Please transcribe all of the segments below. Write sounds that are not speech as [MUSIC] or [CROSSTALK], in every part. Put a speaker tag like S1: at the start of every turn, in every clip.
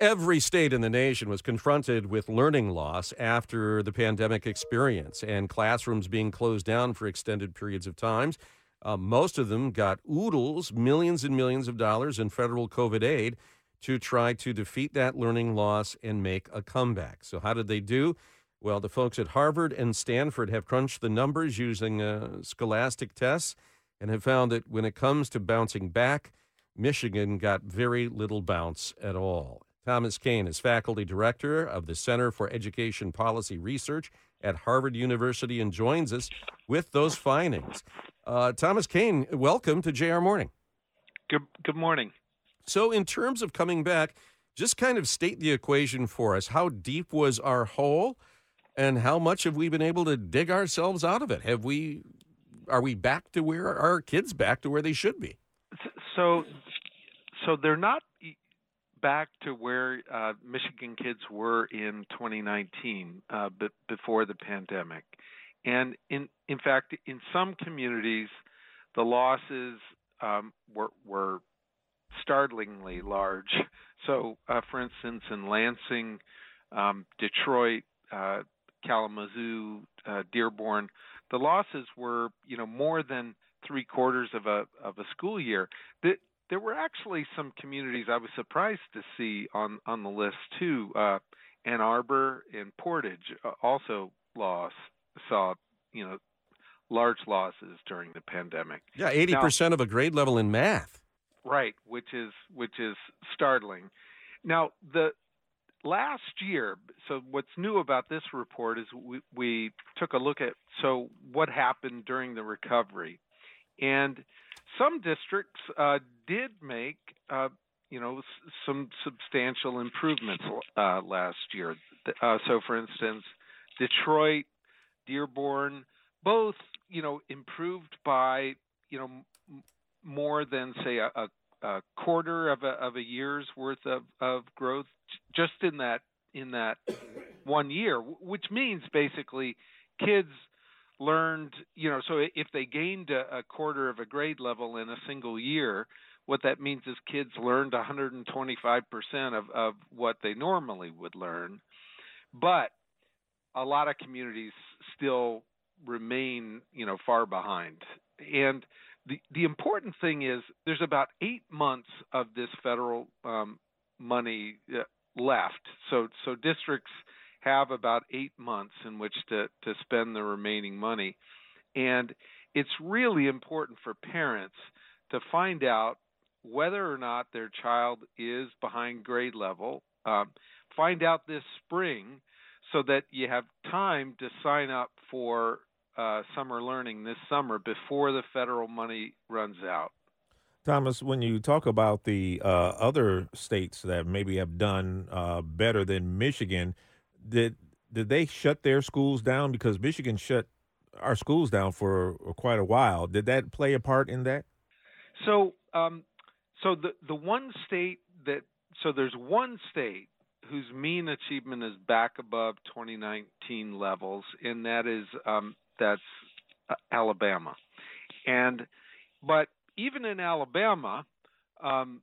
S1: Every state in the nation was confronted with learning loss after the pandemic experience and classrooms being closed down for extended periods of times. Uh, most of them got oodles, millions and millions of dollars in federal COVID aid to try to defeat that learning loss and make a comeback. So, how did they do? Well, the folks at Harvard and Stanford have crunched the numbers using uh, scholastic tests and have found that when it comes to bouncing back, Michigan got very little bounce at all. Thomas Kane is faculty director of the Center for Education Policy Research at Harvard University and joins us with those findings. Uh, Thomas Kane, welcome to JR Morning.
S2: Good, good morning.
S1: So, in terms of coming back, just kind of state the equation for us. How deep was our hole, and how much have we been able to dig ourselves out of it? Have we, are we back to where are our kids back to where they should be?
S2: So, so they're not back to where uh, Michigan kids were in 2019 uh, b- before the pandemic. And in in fact, in some communities, the losses um, were were startlingly large. [LAUGHS] So, uh, for instance, in Lansing, um, Detroit, uh, Kalamazoo, uh, Dearborn, the losses were you know more than three quarters of a of a school year. The, there were actually some communities I was surprised to see on on the list too. Uh, Ann Arbor and Portage uh, also lost saw you know large losses during the pandemic.
S1: Yeah, eighty percent of a grade level in math.
S2: Right, which is which is startling. Now the last year, so what's new about this report is we, we took a look at so what happened during the recovery, and some districts uh, did make uh, you know s- some substantial improvements uh, last year. Uh, so, for instance, Detroit, Dearborn, both you know improved by you know m- more than say a, a, a, quarter of a, of a year's worth of, of growth just in that in that one year, which means basically kids learned, you know, so if they gained a, a quarter of a grade level in a single year, what that means is kids learned 125% of, of what they normally would learn. But a lot of communities still remain, you know, far behind. And the the important thing is there's about eight months of this federal um, money uh, left. So so districts have about eight months in which to, to spend the remaining money. And it's really important for parents to find out whether or not their child is behind grade level. Um, find out this spring so that you have time to sign up for uh, summer learning this summer before the federal money runs out.
S3: Thomas, when you talk about the uh, other states that maybe have done uh, better than Michigan, did did they shut their schools down because Michigan shut our schools down for quite a while? Did that play a part in that?
S2: So, um, so the the one state that so there's one state whose mean achievement is back above 2019 levels, and that is um, that's uh, Alabama, and but even in Alabama, um,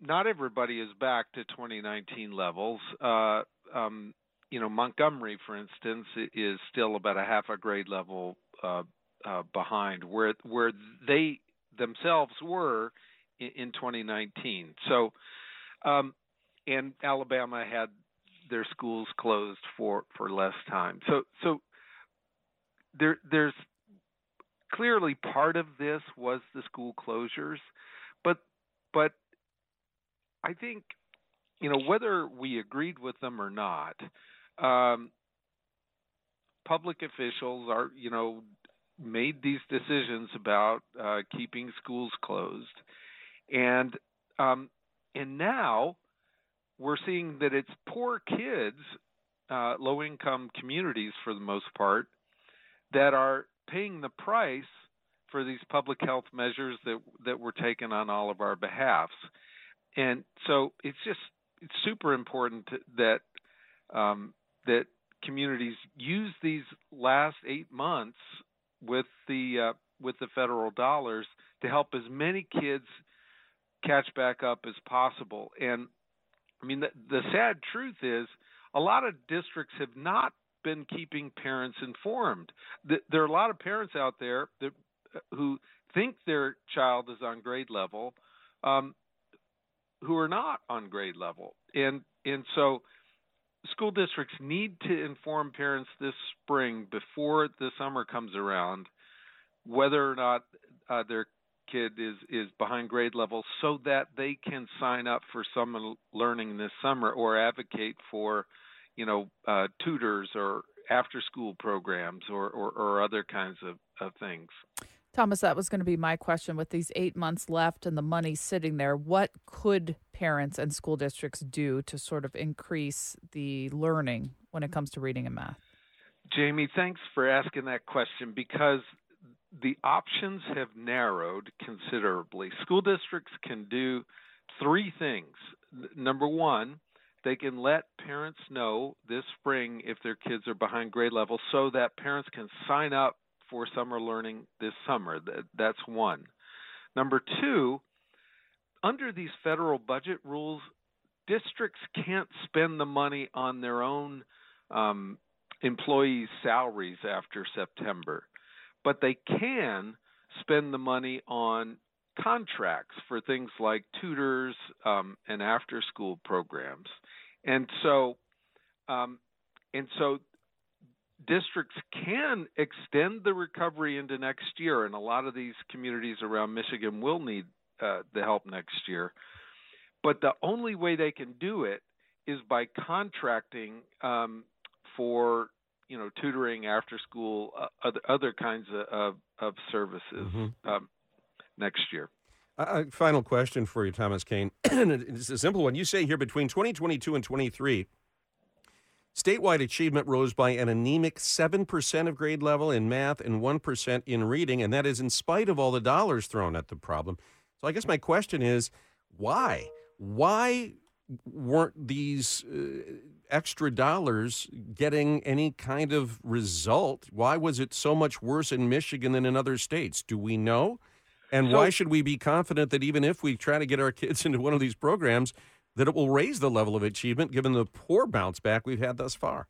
S2: not everybody is back to 2019 levels. Uh, um, you know, Montgomery, for instance, is still about a half a grade level uh, uh, behind where where they themselves were in, in 2019. So, um, and Alabama had their schools closed for for less time. So so there there's clearly part of this was the school closures, but but I think you know whether we agreed with them or not um, public officials are, you know, made these decisions about uh, keeping schools closed, and um, and now we're seeing that it's poor kids, uh, low income communities for the most part, that are paying the price for these public health measures that that were taken on all of our behalfs. And so it's just it's super important that um, that communities use these last eight months with the uh, with the federal dollars to help as many kids catch back up as possible. And I mean, the, the sad truth is a lot of districts have not been keeping parents informed. There are a lot of parents out there that who think their child is on grade level, um, who are not on grade level, and and so school districts need to inform parents this spring before the summer comes around whether or not uh, their kid is is behind grade level so that they can sign up for summer learning this summer or advocate for you know uh, tutors or after school programs or, or, or other kinds of, of things
S4: Thomas, that was going to be my question. With these eight months left and the money sitting there, what could parents and school districts do to sort of increase the learning when it comes to reading and math?
S2: Jamie, thanks for asking that question because the options have narrowed considerably. School districts can do three things. Number one, they can let parents know this spring if their kids are behind grade level so that parents can sign up for summer learning this summer. That's one. Number two, under these federal budget rules, districts can't spend the money on their own um, employees' salaries after September, but they can spend the money on contracts for things like tutors um, and after-school programs, and so um, and so districts can extend the recovery into next year, and a lot of these communities around Michigan will need uh, the help next year. But the only way they can do it is by contracting um, for you know tutoring, after school, uh, other other kinds of of, services mm-hmm. um, next year.
S1: Uh, final question for you, Thomas Kane. [CLEARS THROAT] it's a simple one. You say here between 2022 and 23 Statewide achievement rose by an anemic 7% of grade level in math and 1% in reading, and that is in spite of all the dollars thrown at the problem. So I guess my question is why? Why weren't these uh, extra dollars getting any kind of result? Why was it so much worse in Michigan than in other states? Do we know? And so, why should we be confident that even if we try to get our kids [LAUGHS] into one of these programs, that it will raise the level of achievement given the poor bounce back we've had thus far?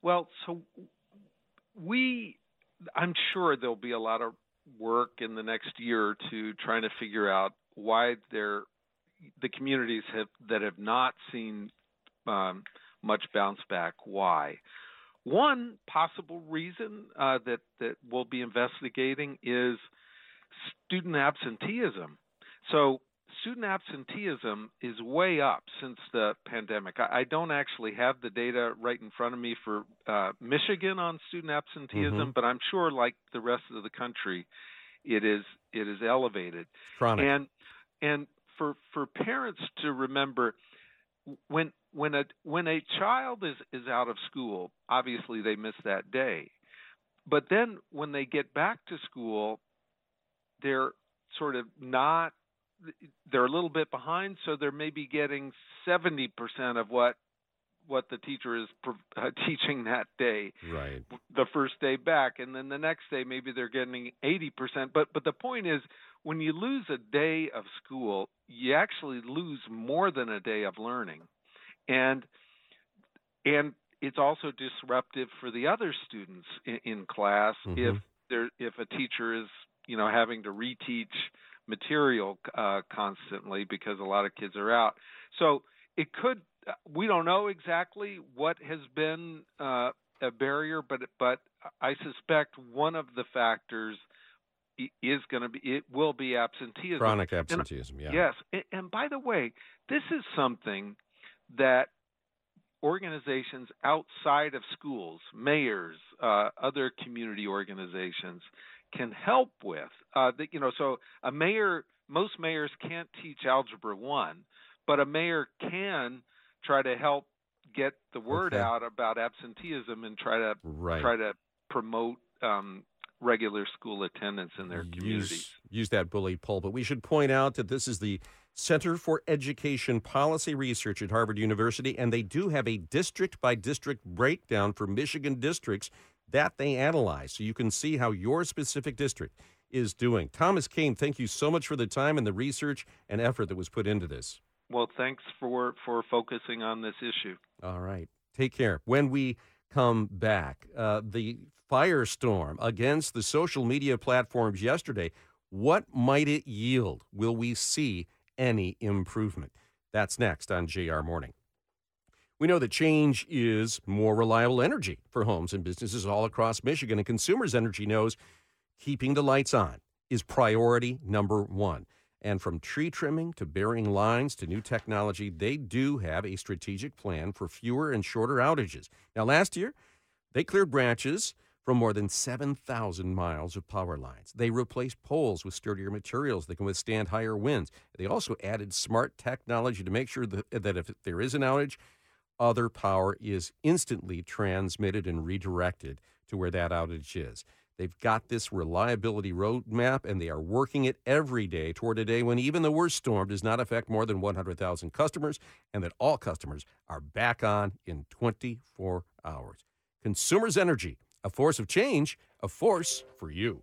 S2: Well, so we, I'm sure there'll be a lot of work in the next year two trying to figure out why there, the communities have that have not seen um, much bounce back. Why? One possible reason uh, that that we'll be investigating is student absenteeism. So student absenteeism is way up since the pandemic. I, I, don't actually have the data right in front of me for uh, Michigan on student absenteeism, mm-hmm. but I'm sure, like the rest of the country, it is it is elevated.
S1: Chronic.
S2: And and for for parents to remember when when a when a child is is out of school, obviously they miss that day. But then when they get back to school, they're sort of not they're a little bit behind, so they're maybe getting 70% of what what the teacher is [LAUGHS] uh, teaching that day.
S1: Right.
S2: The first day back, and then the next day maybe they're getting 80%. But but the point is, when you lose a day of school, you actually lose more than a day of learning, and and it's also disruptive for the other students in, in class mm-hmm. if there if a teacher is you know having to reteach material uh, constantly because a lot of kids are out. So it could. We don't know exactly what has been uh, a barrier, but but I suspect one of the factors is going to be it will be absenteeism.
S1: Chronic absenteeism.
S2: And,
S1: yeah.
S2: Yes, and, and by the way, this is something that organizations outside of schools, mayors, uh, other community organizations can help with. Uh, the, you know, so a mayor, most mayors can't teach algebra one, but a mayor can try to help get the word okay. out about absenteeism and try to
S1: right.
S2: try to promote um, regular school attendance in their community.
S1: Use, use that bully pulpit. We should point out that this is the Center for Education Policy Research at Harvard University, and they do have a district by district breakdown for Michigan districts that they analyze so you can see how your specific district is doing. Thomas Kane, thank you so much for the time and the research and effort that was put into this.
S2: Well, thanks for for focusing on this issue.
S1: All right. Take care. When we come back, uh, the firestorm against the social media platforms yesterday, what might it yield? Will we see any improvement? That's next on JR Morning. We know that change is more reliable energy for homes and businesses all across Michigan, and Consumers Energy knows keeping the lights on is priority number one. And from tree trimming to burying lines to new technology, they do have a strategic plan for fewer and shorter outages. Now, last year, they cleared branches from more than 7,000 miles of power lines. They replaced poles with sturdier materials that can withstand higher winds. They also added smart technology to make sure that, that if there is an outage, other power is instantly transmitted and redirected to where that outage is. They've got this reliability roadmap and they are working it every day toward a day when even the worst storm does not affect more than 100,000 customers and that all customers are back on in 24 hours. Consumers Energy, a force of change, a force for you.